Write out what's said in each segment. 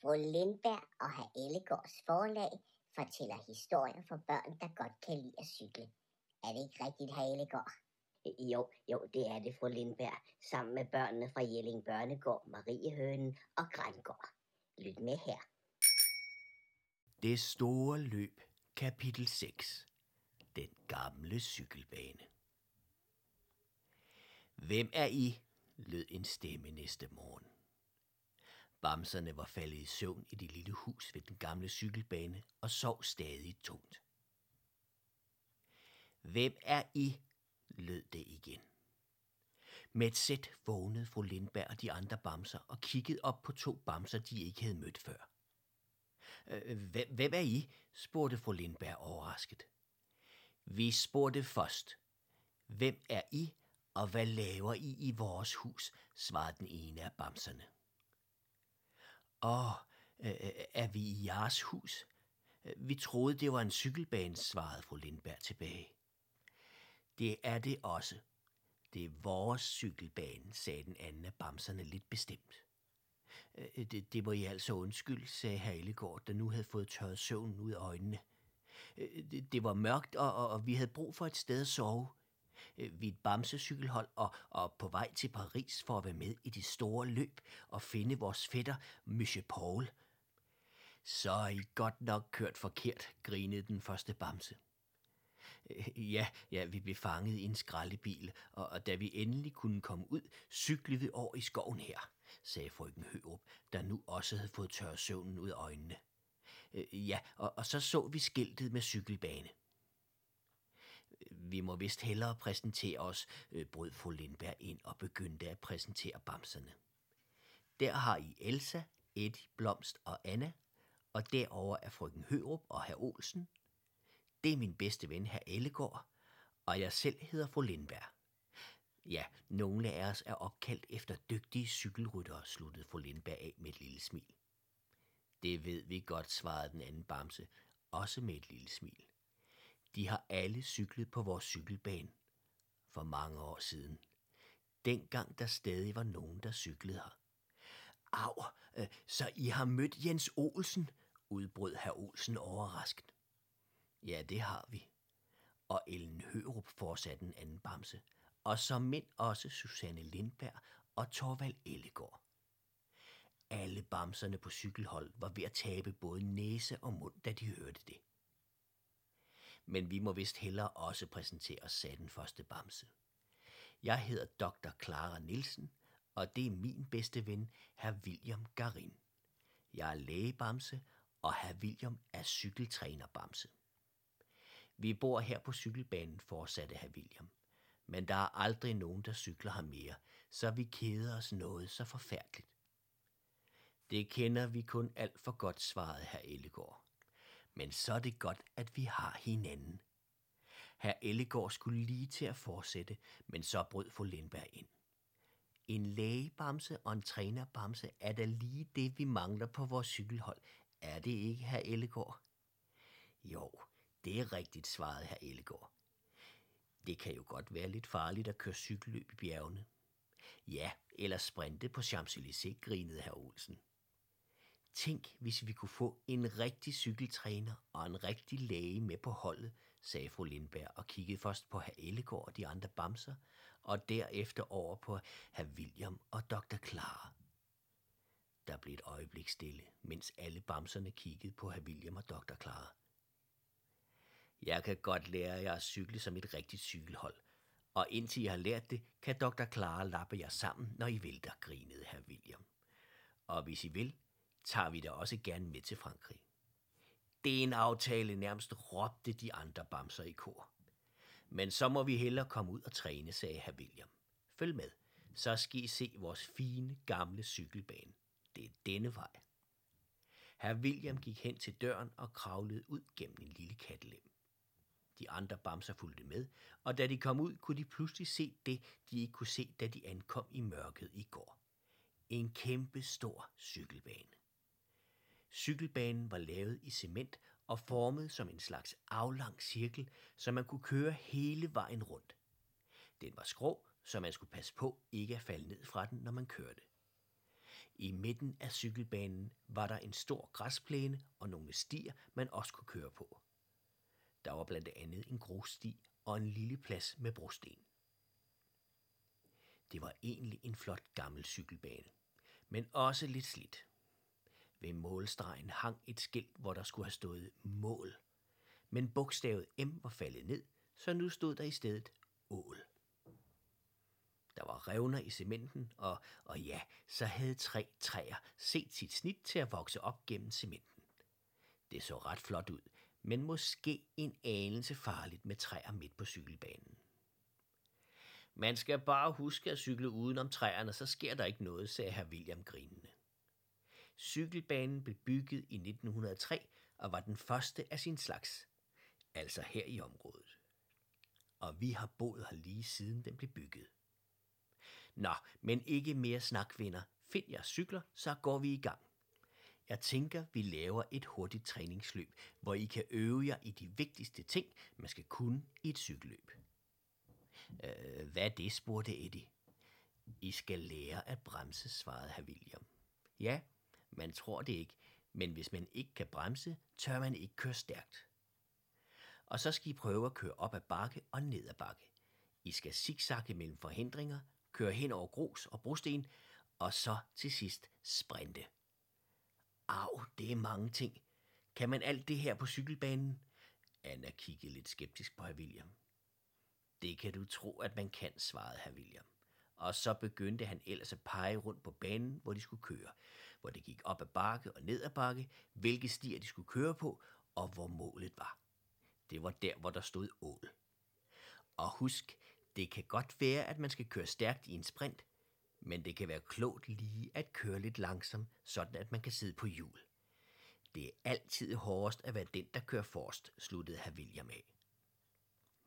Fru Lindberg og herr Ellegårds forlag fortæller historier for børn, der godt kan lide at cykle. Er det ikke rigtigt, herr Ellegård? Jo, jo, det er det, fru Lindberg, sammen med børnene fra Jelling Børnegård, Mariehønen og Grængård. Lyt med her. Det store løb, kapitel 6. Den gamle cykelbane. Hvem er I? lød en stemme næste morgen. Bamserne var faldet i søvn i det lille hus ved den gamle cykelbane og sov stadig tungt. Hvem er I? lød det igen. Med et sæt vågnede fru Lindberg og de andre bamser og kiggede op på to bamser, de ikke havde mødt før. Øh, hvem, hvem er I? spurgte fru Lindberg overrasket. Vi spurgte først. Hvem er I, og hvad laver I i vores hus? svarede den ene af bamserne. Åh, øh, øh, er vi i jeres hus? Vi troede, det var en cykelbane, svarede fru Lindberg tilbage. Det er det også. Det er vores cykelbane, sagde den anden af bamserne lidt bestemt. Øh, det, det må I altså undskylde, sagde herr Ellegård, der nu havde fået tørret søvnen ud af øjnene. Øh, det, det var mørkt, og, og, og vi havde brug for et sted at sove. Øh, vi et bamsecykelhold og, og på vej til Paris for at være med i de store løb og finde vores fætter, Monsieur Paul. Så er I godt nok kørt forkert, grinede den første bamse. Øh, ja, ja, vi blev fanget i en skraldebil, og, og da vi endelig kunne komme ud, cyklede vi over i skoven her, sagde frøken Hørup, der nu også havde fået tørret søvnen ud af øjnene. Øh, ja, og, og så så vi skiltet med cykelbane. Vi må vist hellere præsentere os, øh, brød fru Lindberg ind og begyndte at præsentere bamserne. Der har I Elsa, Eddie, Blomst og Anna, og derover er frøken Hørup og herr Olsen, det er min bedste ven, herr Ellegård, og jeg selv hedder fru Lindberg. Ja, nogle af os er opkaldt efter dygtige cykelryttere, sluttede fru Lindberg af med et lille smil. Det ved vi godt, svarede den anden bamse, også med et lille smil. De har alle cyklet på vores cykelbane for mange år siden. Dengang der stadig var nogen, der cyklede her. Au, øh, så I har mødt Jens Olsen, udbrød herr Olsen overrasket. Ja, det har vi. Og Ellen Hørup fortsatte en anden bamse. Og så mænd også Susanne Lindberg og Torvald Ellegård. Alle bamserne på cykelhold var ved at tabe både næse og mund, da de hørte det. Men vi må vist hellere også præsentere os, sagde den første bamse. Jeg hedder Dr. Clara Nielsen, og det er min bedste ven, hr. William Garin. Jeg er lægebamse, og hr. William er cykeltrænerbamse. Vi bor her på cykelbanen, fortsatte herr William. Men der er aldrig nogen, der cykler her mere, så vi keder os noget så forfærdeligt. Det kender vi kun alt for godt, svarede herr Ellegård. Men så er det godt, at vi har hinanden. Herr Ellegård skulle lige til at fortsætte, men så brød fru Lindberg ind. En lægebamse og en trænerbamse er da lige det, vi mangler på vores cykelhold. Er det ikke, herr Ellegård? Jo, det er rigtigt, svarede herr Ellegård. Det kan jo godt være lidt farligt at køre cykelløb i bjergene. Ja, eller sprinte på Champs-Élysées, grinede herr Olsen. Tænk, hvis vi kunne få en rigtig cykeltræner og en rigtig læge med på holdet, sagde fru Lindberg og kiggede først på herr Ellegård og de andre bamser, og derefter over på herr William og dr. Clara. Der blev et øjeblik stille, mens alle bamserne kiggede på herr William og dr. Clara. Jeg kan godt lære jer at cykle som et rigtigt cykelhold. Og indtil I har lært det, kan Dr. Clara lappe jer sammen, når I vil, der grinede herr William. Og hvis I vil, tager vi da også gerne med til Frankrig. Det er en aftale, nærmest råbte de andre bamser i kor. Men så må vi hellere komme ud og træne, sagde herr William. Følg med, så skal I se vores fine, gamle cykelbane. Det er denne vej. Herr William gik hen til døren og kravlede ud gennem en lille kattelem. De andre bamser fulgte med, og da de kom ud, kunne de pludselig se det, de ikke kunne se, da de ankom i mørket i går. En kæmpe stor cykelbane. Cykelbanen var lavet i cement og formet som en slags aflang cirkel, så man kunne køre hele vejen rundt. Den var skrå, så man skulle passe på ikke at falde ned fra den, når man kørte. I midten af cykelbanen var der en stor græsplæne og nogle stier, man også kunne køre på. Der var blandt andet en grussti og en lille plads med brosten. Det var egentlig en flot gammel cykelbane, men også lidt slidt. Ved målstregen hang et skilt, hvor der skulle have stået mål. Men bogstavet M var faldet ned, så nu stod der i stedet ål. Der var revner i cementen, og, og ja, så havde tre træer set sit snit til at vokse op gennem cementen. Det så ret flot ud, men måske en anelse farligt med træer midt på cykelbanen. Man skal bare huske at cykle udenom træerne, så sker der ikke noget, sagde herr William grinende. Cykelbanen blev bygget i 1903 og var den første af sin slags, altså her i området. Og vi har boet her lige siden den blev bygget. Nå, men ikke mere snak, venner. Find jer cykler, så går vi i gang. Jeg tænker, vi laver et hurtigt træningsløb, hvor I kan øve jer i de vigtigste ting, man skal kunne i et cykelløb. Øh, hvad er det, spurgte Eddie. I skal lære at bremse, svarede herr William. Ja, man tror det ikke, men hvis man ikke kan bremse, tør man ikke køre stærkt. Og så skal I prøve at køre op ad bakke og ned ad bakke. I skal zigzagge mellem forhindringer, køre hen over grus og brosten, og så til sidst sprinte. Au, det er mange ting. Kan man alt det her på cykelbanen? Anna kiggede lidt skeptisk på herr William. Det kan du tro, at man kan, svarede herr William. Og så begyndte han ellers at pege rundt på banen, hvor de skulle køre. Hvor det gik op ad bakke og ned ad bakke, hvilke stier de skulle køre på, og hvor målet var. Det var der, hvor der stod ål. Og husk, det kan godt være, at man skal køre stærkt i en sprint, men det kan være klogt lige at køre lidt langsomt, sådan at man kan sidde på hjul. Det er altid hårdest at være den, der kører forrest, sluttede herr William af.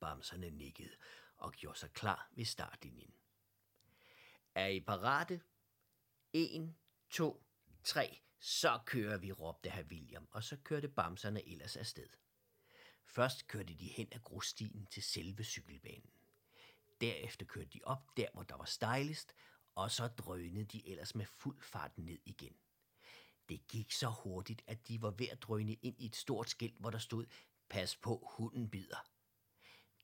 Bamserne nikkede og gjorde sig klar ved startlinjen. Er I parate? En, to, tre, så kører vi, råbte herr William, og så kørte bamserne ellers afsted. Først kørte de hen ad grusstien til selve cykelbanen. Derefter kørte de op der, hvor der var stejlest, og så drønede de ellers med fuld fart ned igen. Det gik så hurtigt, at de var ved at drøne ind i et stort skilt, hvor der stod, pas på, hunden bider.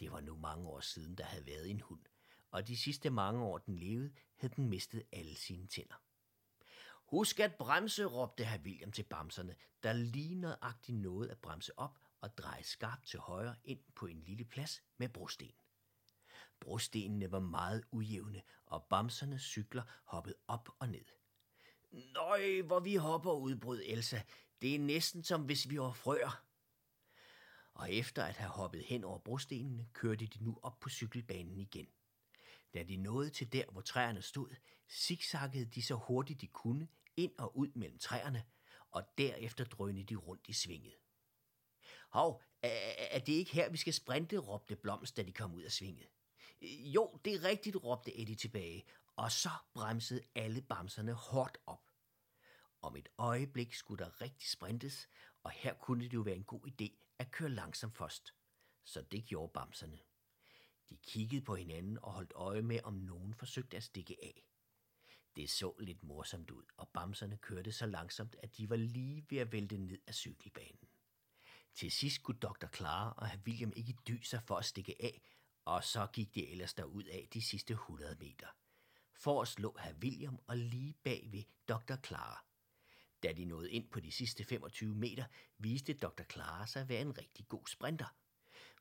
Det var nu mange år siden, der havde været en hund, og de sidste mange år, den levede, havde den mistet alle sine tænder. Husk at bremse, råbte herr William til bamserne, der lige nøjagtigt nåede at bremse op og dreje skarpt til højre ind på en lille plads med brosten. Brostenene var meget ujævne, og bamsernes cykler hoppede op og ned. Nøj, hvor vi hopper, udbrød Elsa. Det er næsten som hvis vi var frøer. Og efter at have hoppet hen over brostenene, kørte de nu op på cykelbanen igen. Da de nåede til der, hvor træerne stod, zigzaggede de så hurtigt de kunne ind og ud mellem træerne, og derefter drønede de rundt i svinget. Hov, er, det ikke her, vi skal sprinte, råbte Blomst, da de kom ud af svinget. Jo, det er rigtigt, råbte Eddie tilbage, og så bremsede alle bamserne hårdt op. Om et øjeblik skulle der rigtig sprintes, og her kunne det jo være en god idé at køre langsomt først. Så det gjorde bamserne. De kiggede på hinanden og holdt øje med, om nogen forsøgte at stikke af. Det så lidt morsomt ud, og bamserne kørte så langsomt, at de var lige ved at vælte ned af cykelbanen. Til sidst kunne Dr. Clara og herr William ikke dy sig for at stikke af, og så gik de ellers derud af de sidste 100 meter. For at slå herr William og lige bag ved Dr. Clara. Da de nåede ind på de sidste 25 meter, viste Dr. Clara sig at være en rigtig god sprinter.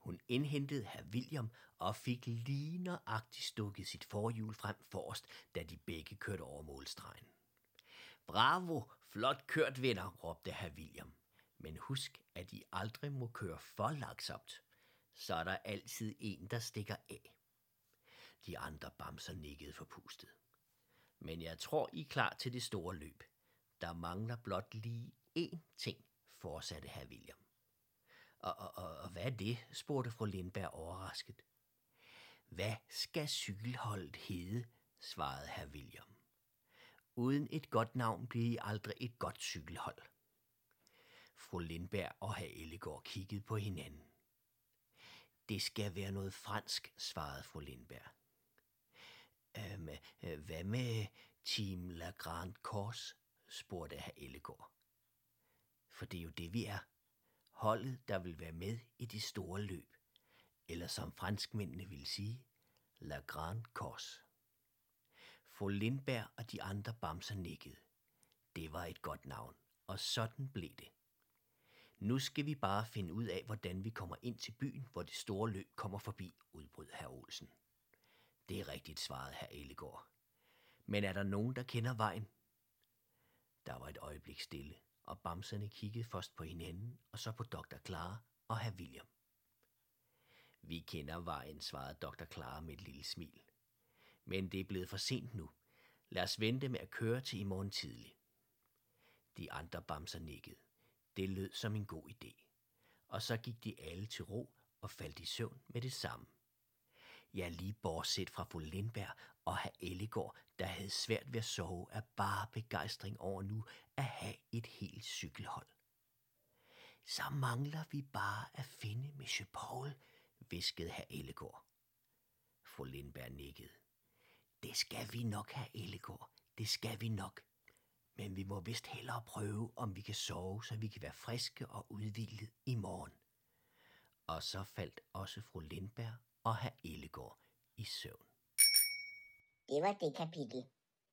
Hun indhentede herr William og fik lige nøjagtigt stukket sit forhjul frem forrest, da de begge kørte over målstregen. Bravo, flot kørt, venner, råbte herr William. Men husk, at I aldrig må køre for langsomt. Så er der altid en, der stikker af. De andre bamser nikkede forpustet. Men jeg tror, I er klar til det store løb. Der mangler blot lige én ting, fortsatte herr William. Og, og, og, og hvad er det? spurgte fru Lindberg overrasket. Hvad skal cykelholdet hedde? svarede herr William. Uden et godt navn bliver I aldrig et godt cykelhold. Fru Lindberg og herr Ellegaard kiggede på hinanden. Det skal være noget fransk, svarede fru Lindberg. Øhm, øh, hvad med Team La Grande Corse, spurgte herr Ellegård. For det er jo det, vi er. Holdet, der vil være med i de store løb. Eller som franskmændene vil sige, La Grande Course. Fru Lindberg og de andre bamser nikkede. Det var et godt navn, og sådan blev det. Nu skal vi bare finde ud af, hvordan vi kommer ind til byen, hvor det store løb kommer forbi, udbrød herr Olsen. Det er rigtigt, svarede herr Ellegård. Men er der nogen, der kender vejen? Der var et øjeblik stille, og bamserne kiggede først på hinanden, og så på Dr. Clara og herr William. Vi kender vejen, svarede Dr. Clara med et lille smil. Men det er blevet for sent nu. Lad os vente med at køre til i morgen tidlig. De andre bamser nikkede. Det lød som en god idé. Og så gik de alle til ro og faldt i søvn med det samme. Ja, lige bortset fra fru Lindberg og herr Ellegård, der havde svært ved at sove af bare begejstring over nu at have et helt cykelhold. Så mangler vi bare at finde Monsieur Paul, viskede herr Ellegård. Fru Lindberg nikkede. Det skal vi nok, herr Ellegård. Det skal vi nok. Men vi må vist hellere prøve, om vi kan sove, så vi kan være friske og udvildet i morgen. Og så faldt også fru Lindberg og have Ellegård i søvn. Det var det kapitel.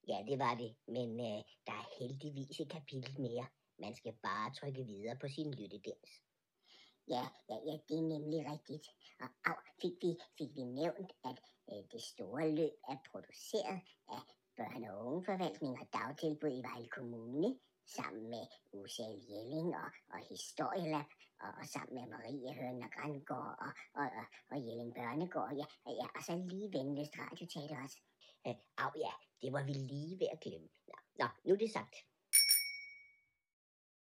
Ja, det var det, men øh, der er heldigvis et kapitel mere. Man skal bare trykke videre på sin lyttedans. Ja, ja, ja, det er nemlig rigtigt. Og au, fik vi, fik vi nævnt, at øh, det store løb er produceret af børne- og ungeforvaltning og dagtilbud i Vejle Kommune, sammen med UCL Jelling og, og Historielab, og, og sammen med Marie Høn og Grandgård og, og, og, og Jelling Børnegård, ja, ja, og så lige Venløst Radioteater også. Øh, au ja, det var vi lige ved at glemme. Nå, nå, nu er det sagt.